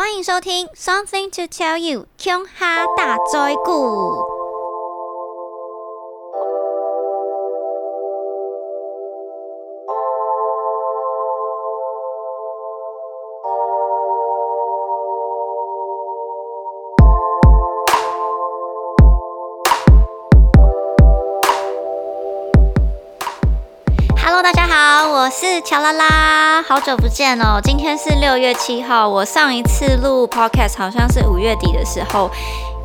欢迎收听《Something to Tell You》琼哈大灾故。乔拉拉，好久不见哦。今天是六月七号，我上一次录 Podcast 好像是五月底的时候，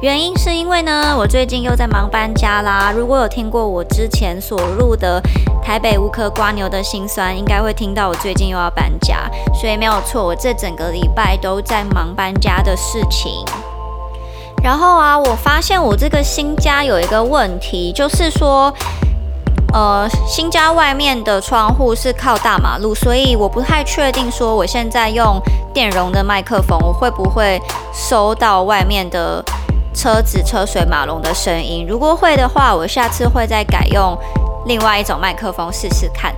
原因是因为呢，我最近又在忙搬家啦。如果有听过我之前所录的台北无壳瓜牛的心酸，应该会听到我最近又要搬家，所以没有错，我这整个礼拜都在忙搬家的事情。然后啊，我发现我这个新家有一个问题，就是说。呃，新家外面的窗户是靠大马路，所以我不太确定说我现在用电容的麦克风，我会不会收到外面的车子车水马龙的声音。如果会的话，我下次会再改用另外一种麦克风试试看。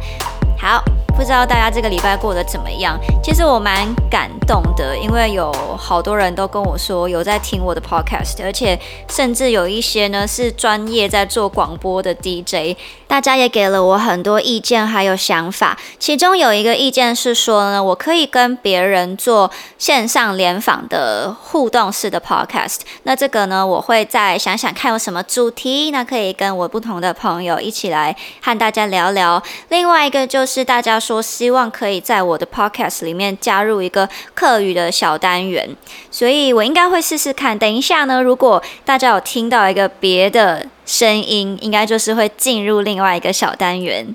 好。不知道大家这个礼拜过得怎么样？其实我蛮感动的，因为有好多人都跟我说有在听我的 podcast，而且甚至有一些呢是专业在做广播的 DJ，大家也给了我很多意见还有想法。其中有一个意见是说呢，我可以跟别人做线上联访的互动式的 podcast。那这个呢，我会再想想看有什么主题，那可以跟我不同的朋友一起来和大家聊聊。另外一个就是大家。说希望可以在我的 podcast 里面加入一个课语的小单元，所以我应该会试试看。等一下呢，如果大家有听到一个别的声音，应该就是会进入另外一个小单元。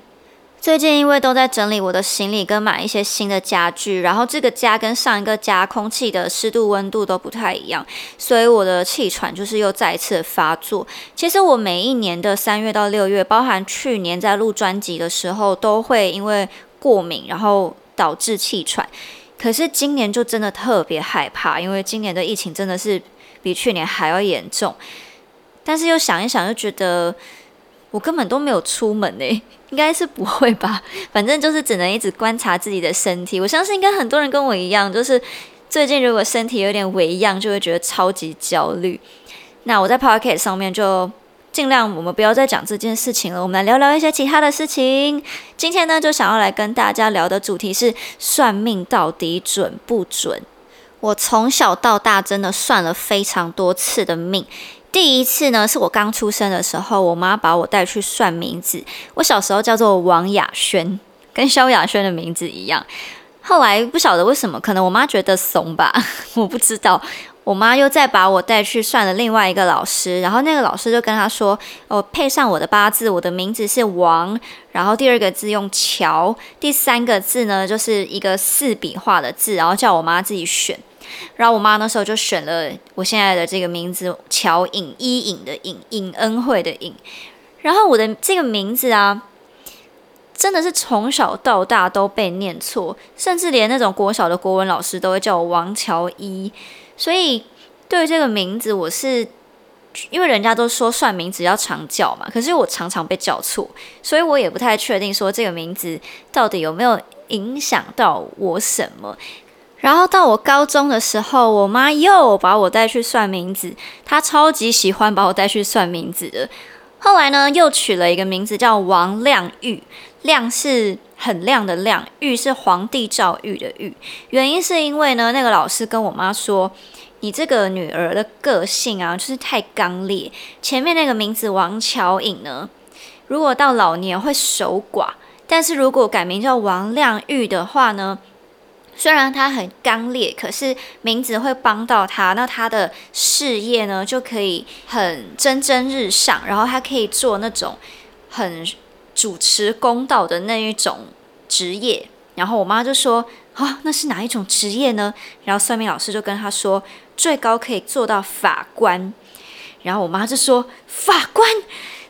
最近因为都在整理我的行李跟买一些新的家具，然后这个家跟上一个家空气的湿度温度都不太一样，所以我的气喘就是又再一次发作。其实我每一年的三月到六月，包含去年在录专辑的时候，都会因为过敏，然后导致气喘。可是今年就真的特别害怕，因为今年的疫情真的是比去年还要严重。但是又想一想，又觉得我根本都没有出门呢，应该是不会吧？反正就是只能一直观察自己的身体。我相信应该很多人跟我一样，就是最近如果身体有点微恙，就会觉得超级焦虑。那我在 Pocket 上面就。尽量我们不要再讲这件事情了，我们来聊聊一些其他的事情。今天呢，就想要来跟大家聊的主题是算命到底准不准？我从小到大真的算了非常多次的命。第一次呢，是我刚出生的时候，我妈把我带去算名字。我小时候叫做王雅轩，跟萧亚轩的名字一样。后来不晓得为什么，可能我妈觉得怂吧，我不知道。我妈又再把我带去算了另外一个老师，然后那个老师就跟他说：“哦配上我的八字，我的名字是王，然后第二个字用乔，第三个字呢就是一个四笔画的字，然后叫我妈自己选。然后我妈那时候就选了我现在的这个名字乔颖一颖的颖颖恩惠的颖。然后我的这个名字啊，真的是从小到大都被念错，甚至连那种国小的国文老师都会叫我王乔一。”所以，对于这个名字，我是因为人家都说算名字要常叫嘛，可是我常常被叫错，所以我也不太确定说这个名字到底有没有影响到我什么。然后到我高中的时候，我妈又把我带去算名字，她超级喜欢把我带去算名字的。后来呢，又取了一个名字叫王亮玉，亮是。很亮的亮，玉是皇帝诏玉的玉。原因是因为呢，那个老师跟我妈说，你这个女儿的个性啊，就是太刚烈。前面那个名字王乔颖呢，如果到老年会守寡，但是如果改名叫王亮玉的话呢，虽然他很刚烈，可是名字会帮到他，那他的事业呢就可以很蒸蒸日上，然后他可以做那种很。主持公道的那一种职业，然后我妈就说：“啊，那是哪一种职业呢？”然后算命老师就跟他说：“最高可以做到法官。”然后我妈就说：“法官，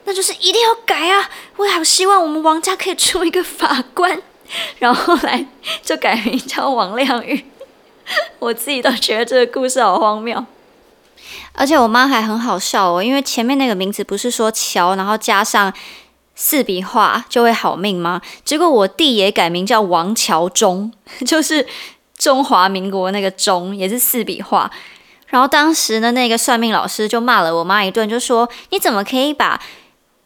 那就是一定要改啊！我好希望我们王家可以出一个法官。”然后后来就改名叫王亮玉。我自己都觉得这个故事好荒谬，而且我妈还很好笑哦，因为前面那个名字不是说乔，然后加上。四笔画就会好命吗？结果我弟也改名叫王乔忠，就是中华民国那个中也是四笔画。然后当时的那个算命老师就骂了我妈一顿，就说你怎么可以把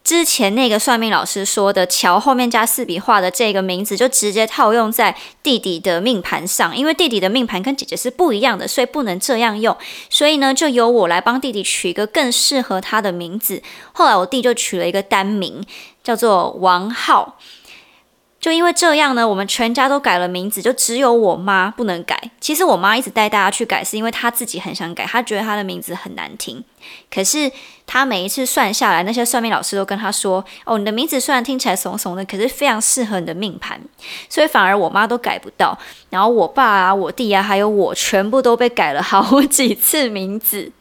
之前那个算命老师说的“桥”后面加四笔画的这个名字，就直接套用在弟弟的命盘上？因为弟弟的命盘跟姐姐是不一样的，所以不能这样用。所以呢，就由我来帮弟弟取一个更适合他的名字。后来我弟就取了一个单名，叫做王浩。就因为这样呢，我们全家都改了名字，就只有我妈不能改。其实我妈一直带大家去改，是因为她自己很想改，她觉得她的名字很难听。可是她每一次算下来，那些算命老师都跟她说：“哦，你的名字虽然听起来怂怂的，可是非常适合你的命盘。”所以反而我妈都改不到。然后我爸啊、我弟啊，还有我，全部都被改了好几次名字。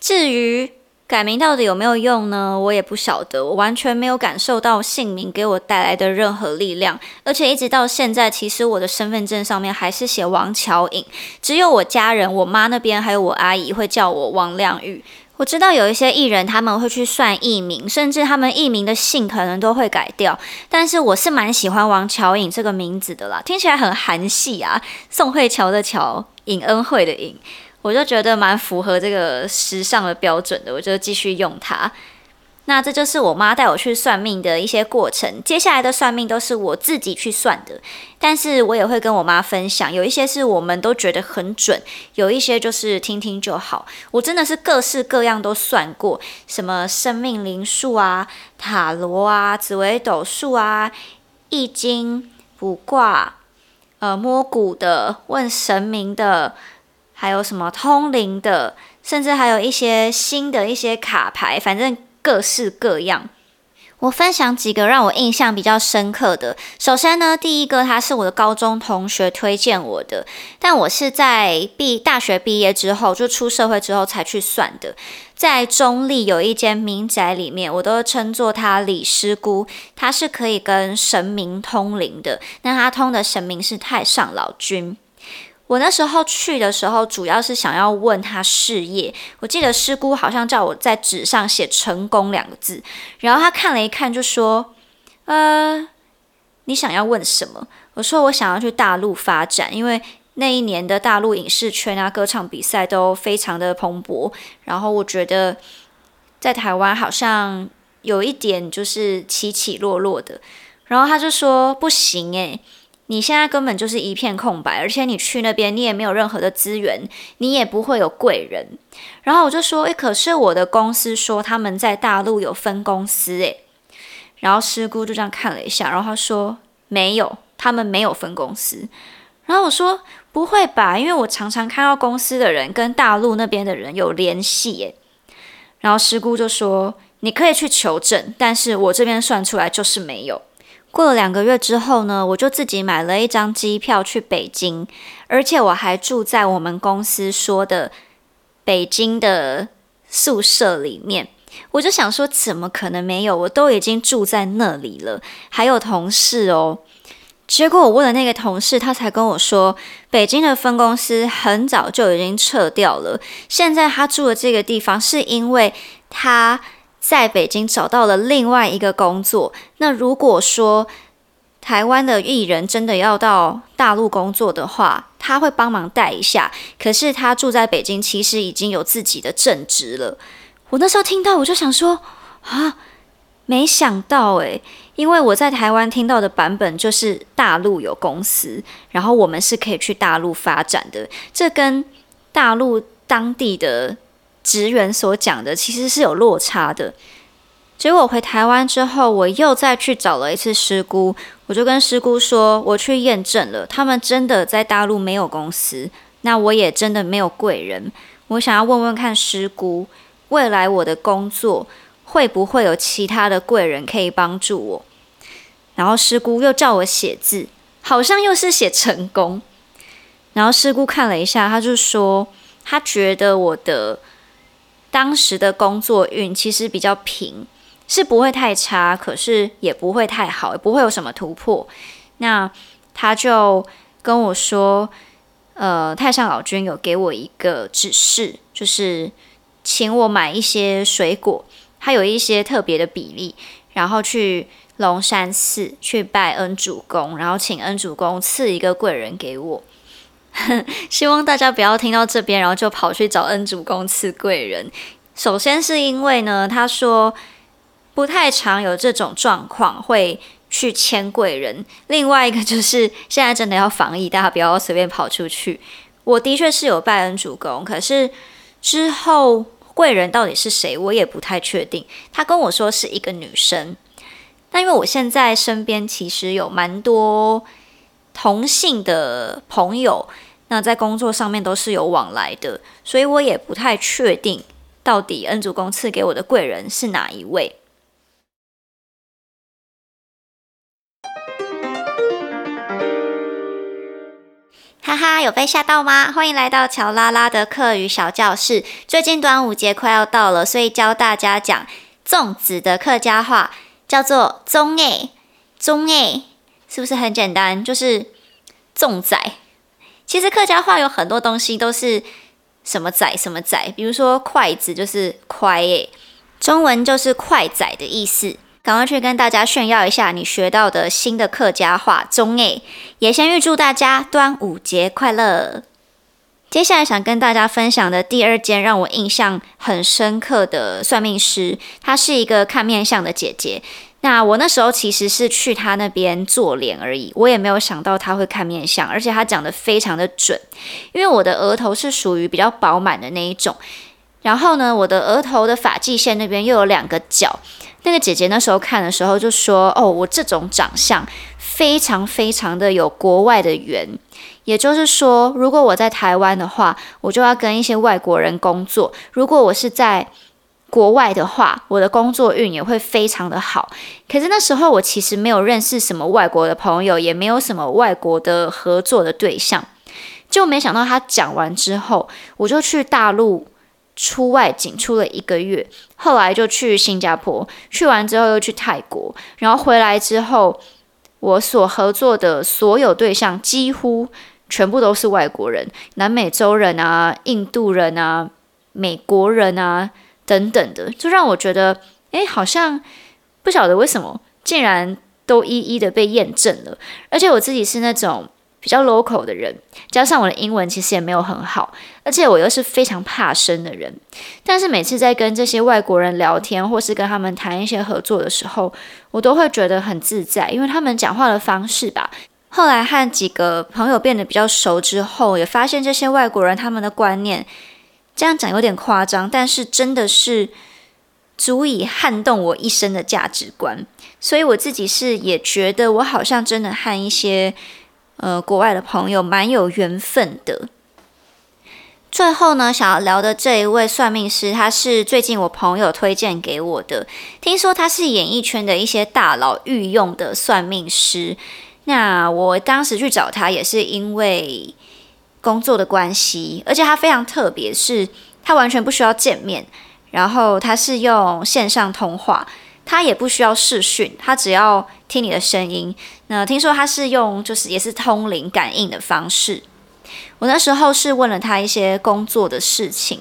至于……改名到底有没有用呢？我也不晓得，我完全没有感受到姓名给我带来的任何力量，而且一直到现在，其实我的身份证上面还是写王乔颖，只有我家人、我妈那边还有我阿姨会叫我王亮玉。我知道有一些艺人他们会去算艺名，甚至他们艺名的姓可能都会改掉，但是我是蛮喜欢王乔颖这个名字的啦，听起来很韩系啊，宋慧乔的乔，尹恩惠的尹。我就觉得蛮符合这个时尚的标准的，我就继续用它。那这就是我妈带我去算命的一些过程。接下来的算命都是我自己去算的，但是我也会跟我妈分享。有一些是我们都觉得很准，有一些就是听听就好。我真的是各式各样都算过，什么生命灵数啊、塔罗啊、紫微斗数啊、易经、卜卦、呃摸骨的、问神明的。还有什么通灵的，甚至还有一些新的一些卡牌，反正各式各样。我分享几个让我印象比较深刻的。首先呢，第一个他是我的高中同学推荐我的，但我是在毕大学毕业之后，就出社会之后才去算的。在中立有一间民宅里面，我都称作他李师姑，他是可以跟神明通灵的。那他通的神明是太上老君。我那时候去的时候，主要是想要问他事业。我记得师姑好像叫我在纸上写“成功”两个字，然后他看了一看，就说：“呃，你想要问什么？”我说：“我想要去大陆发展，因为那一年的大陆影视圈啊，歌唱比赛都非常的蓬勃。然后我觉得在台湾好像有一点就是起起落落的。”然后他就说：“不行诶。你现在根本就是一片空白，而且你去那边，你也没有任何的资源，你也不会有贵人。然后我就说，诶，可是我的公司说他们在大陆有分公司，诶。然后师姑就这样看了一下，然后他说没有，他们没有分公司。然后我说不会吧，因为我常常看到公司的人跟大陆那边的人有联系，诶。然后师姑就说你可以去求证，但是我这边算出来就是没有。过了两个月之后呢，我就自己买了一张机票去北京，而且我还住在我们公司说的北京的宿舍里面。我就想说，怎么可能没有？我都已经住在那里了，还有同事哦。结果我问了那个同事，他才跟我说，北京的分公司很早就已经撤掉了。现在他住的这个地方，是因为他。在北京找到了另外一个工作。那如果说台湾的艺人真的要到大陆工作的话，他会帮忙带一下。可是他住在北京，其实已经有自己的正职了。我那时候听到，我就想说啊，没想到诶，因为我在台湾听到的版本就是大陆有公司，然后我们是可以去大陆发展的。这跟大陆当地的。职员所讲的其实是有落差的。结果回台湾之后，我又再去找了一次师姑，我就跟师姑说，我去验证了，他们真的在大陆没有公司，那我也真的没有贵人。我想要问问看师姑，未来我的工作会不会有其他的贵人可以帮助我？然后师姑又叫我写字，好像又是写成功。然后师姑看了一下，他就说，他觉得我的。当时的工作运其实比较平，是不会太差，可是也不会太好，也不会有什么突破。那他就跟我说，呃，太上老君有给我一个指示，就是请我买一些水果，他有一些特别的比例，然后去龙山寺去拜恩主公，然后请恩主公赐一个贵人给我。希望大家不要听到这边，然后就跑去找恩主公赐贵人。首先是因为呢，他说不太常有这种状况会去签贵人。另外一个就是现在真的要防疫，大家不要随便跑出去。我的确是有拜恩主公，可是之后贵人到底是谁，我也不太确定。他跟我说是一个女生，但因为我现在身边其实有蛮多同性的朋友。那在工作上面都是有往来的，所以我也不太确定到底恩主公赐给我的贵人是哪一位。哈哈，有被吓到吗？欢迎来到乔拉拉的课语小教室。最近端午节快要到了，所以教大家讲粽子的客家话，叫做“粽诶粽诶”，是不是很简单？就是粽仔。其实客家话有很多东西都是什么仔什么仔，比如说筷子就是筷诶，中文就是快仔的意思。赶快去跟大家炫耀一下你学到的新的客家话中诶，也先预祝大家端午节快乐。接下来想跟大家分享的第二件让我印象很深刻的算命师，她是一个看面相的姐姐。那我那时候其实是去他那边做脸而已，我也没有想到他会看面相，而且他讲的非常的准。因为我的额头是属于比较饱满的那一种，然后呢，我的额头的发际线那边又有两个角。那个姐姐那时候看的时候就说：“哦，我这种长相非常非常的有国外的缘，也就是说，如果我在台湾的话，我就要跟一些外国人工作；如果我是在……”国外的话，我的工作运也会非常的好。可是那时候我其实没有认识什么外国的朋友，也没有什么外国的合作的对象。就没想到他讲完之后，我就去大陆出外景出了一个月，后来就去新加坡，去完之后又去泰国，然后回来之后，我所合作的所有对象几乎全部都是外国人，南美洲人啊、印度人啊、美国人啊。等等的，就让我觉得，哎，好像不晓得为什么，竟然都一一的被验证了。而且我自己是那种比较 local 的人，加上我的英文其实也没有很好，而且我又是非常怕生的人。但是每次在跟这些外国人聊天，或是跟他们谈一些合作的时候，我都会觉得很自在，因为他们讲话的方式吧。后来和几个朋友变得比较熟之后，也发现这些外国人他们的观念。这样讲有点夸张，但是真的是足以撼动我一生的价值观。所以我自己是也觉得，我好像真的和一些呃国外的朋友蛮有缘分的。最后呢，想要聊的这一位算命师，他是最近我朋友推荐给我的。听说他是演艺圈的一些大佬御用的算命师。那我当时去找他，也是因为。工作的关系，而且他非常特别，是他完全不需要见面，然后他是用线上通话，他也不需要视讯，他只要听你的声音。那听说他是用就是也是通灵感应的方式。我那时候是问了他一些工作的事情，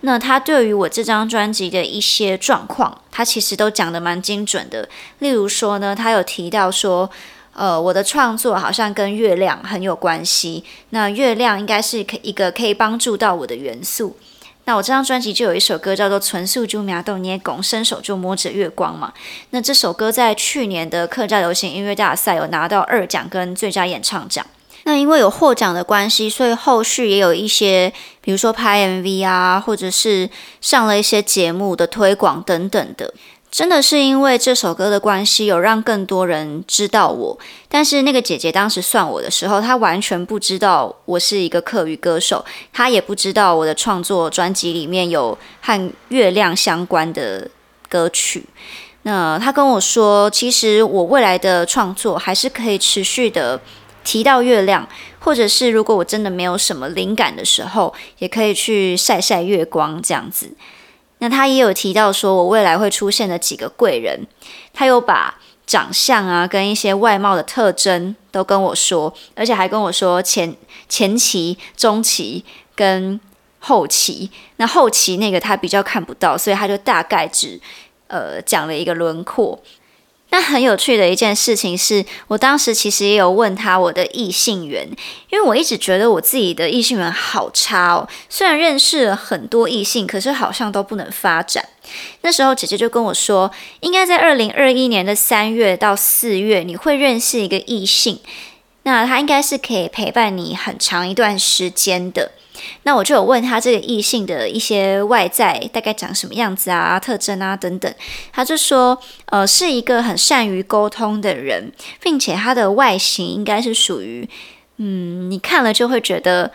那他对于我这张专辑的一些状况，他其实都讲的蛮精准的。例如说呢，他有提到说。呃，我的创作好像跟月亮很有关系。那月亮应该是可一个可以帮助到我的元素。那我这张专辑就有一首歌叫做《纯素珠苗豆捏拱》，伸手就摸着月光嘛。那这首歌在去年的客家流行音乐大赛有拿到二奖跟最佳演唱奖。那因为有获奖的关系，所以后续也有一些，比如说拍 MV 啊，或者是上了一些节目的推广等等的。真的是因为这首歌的关系，有让更多人知道我。但是那个姐姐当时算我的时候，她完全不知道我是一个客语歌手，她也不知道我的创作专辑里面有和月亮相关的歌曲。那她跟我说，其实我未来的创作还是可以持续的提到月亮，或者是如果我真的没有什么灵感的时候，也可以去晒晒月光这样子。那他也有提到说，我未来会出现的几个贵人，他有把长相啊跟一些外貌的特征都跟我说，而且还跟我说前前期、中期跟后期。那后期那个他比较看不到，所以他就大概只呃讲了一个轮廓。那很有趣的一件事情是，我当时其实也有问他我的异性缘，因为我一直觉得我自己的异性缘好差哦。虽然认识了很多异性，可是好像都不能发展。那时候姐姐就跟我说，应该在二零二一年的三月到四月，你会认识一个异性，那他应该是可以陪伴你很长一段时间的。那我就有问他这个异性的一些外在大概长什么样子啊、特征啊等等，他就说，呃，是一个很善于沟通的人，并且他的外形应该是属于，嗯，你看了就会觉得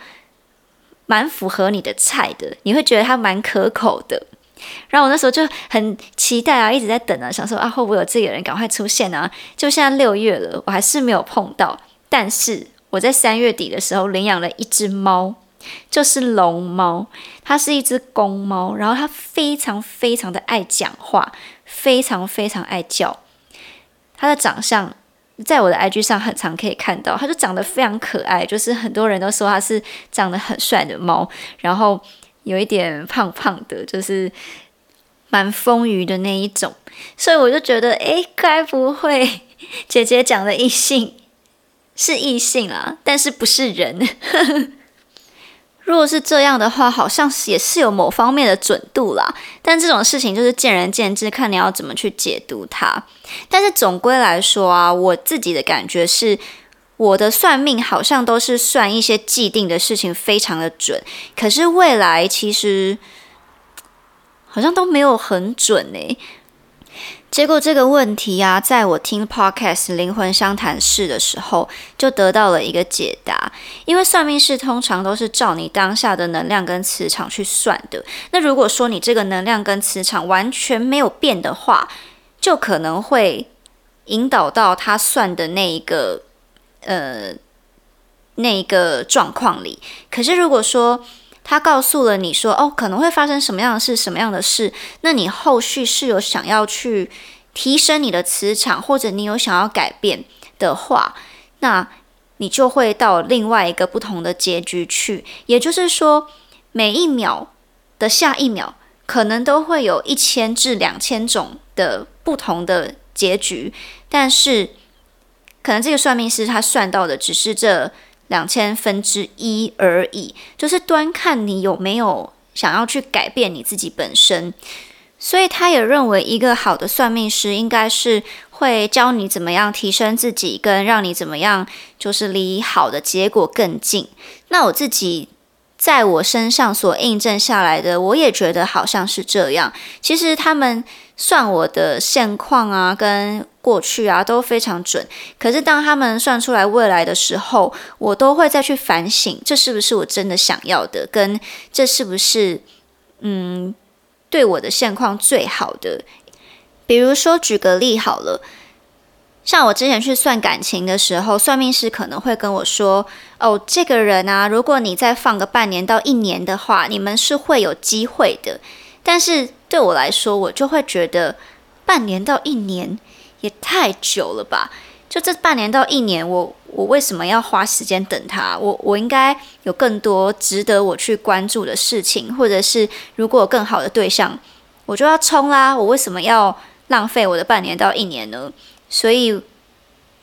蛮符合你的菜的，你会觉得他蛮可口的。然后我那时候就很期待啊，一直在等啊，想说啊，会不会有这个人赶快出现啊？就现在六月了，我还是没有碰到。但是我在三月底的时候领养了一只猫。就是龙猫，它是一只公猫，然后它非常非常的爱讲话，非常非常爱叫。它的长相在我的 IG 上很常可以看到，它就长得非常可爱，就是很多人都说它是长得很帅的猫，然后有一点胖胖的，就是蛮丰腴的那一种。所以我就觉得，诶，该不会 姐姐讲的异性是异性啦，但是不是人。如果是这样的话，好像也是有某方面的准度啦。但这种事情就是见仁见智，看你要怎么去解读它。但是总归来说啊，我自己的感觉是，我的算命好像都是算一些既定的事情，非常的准。可是未来其实好像都没有很准诶。结果这个问题啊，在我听 podcast 灵魂相谈室的时候，就得到了一个解答。因为算命师通常都是照你当下的能量跟磁场去算的。那如果说你这个能量跟磁场完全没有变的话，就可能会引导到他算的那一个呃那一个状况里。可是如果说，他告诉了你说，哦，可能会发生什么样的事，什么样的事？那你后续是有想要去提升你的磁场，或者你有想要改变的话，那你就会到另外一个不同的结局去。也就是说，每一秒的下一秒，可能都会有一千至两千种的不同的结局，但是可能这个算命师他算到的只是这。两千分之一而已，就是端看你有没有想要去改变你自己本身。所以他也认为，一个好的算命师应该是会教你怎么样提升自己，跟让你怎么样就是离好的结果更近。那我自己在我身上所印证下来的，我也觉得好像是这样。其实他们。算我的现况啊，跟过去啊都非常准。可是当他们算出来未来的时候，我都会再去反省，这是不是我真的想要的？跟这是不是嗯对我的现况最好的？比如说举个例好了，像我之前去算感情的时候，算命师可能会跟我说：“哦，这个人啊，如果你再放个半年到一年的话，你们是会有机会的。”但是对我来说，我就会觉得半年到一年也太久了吧？就这半年到一年，我我为什么要花时间等他？我我应该有更多值得我去关注的事情，或者是如果有更好的对象，我就要冲啦！我为什么要浪费我的半年到一年呢？所以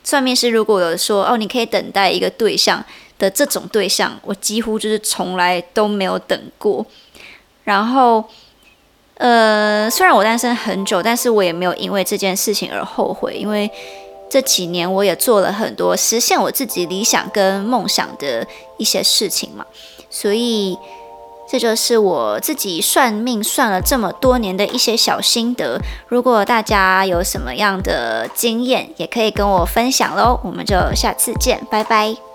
算命师如果有说哦，你可以等待一个对象的这种对象，我几乎就是从来都没有等过，然后。呃，虽然我单身很久，但是我也没有因为这件事情而后悔，因为这几年我也做了很多实现我自己理想跟梦想的一些事情嘛，所以这就是我自己算命算了这么多年的一些小心得。如果大家有什么样的经验，也可以跟我分享喽。我们就下次见，拜拜。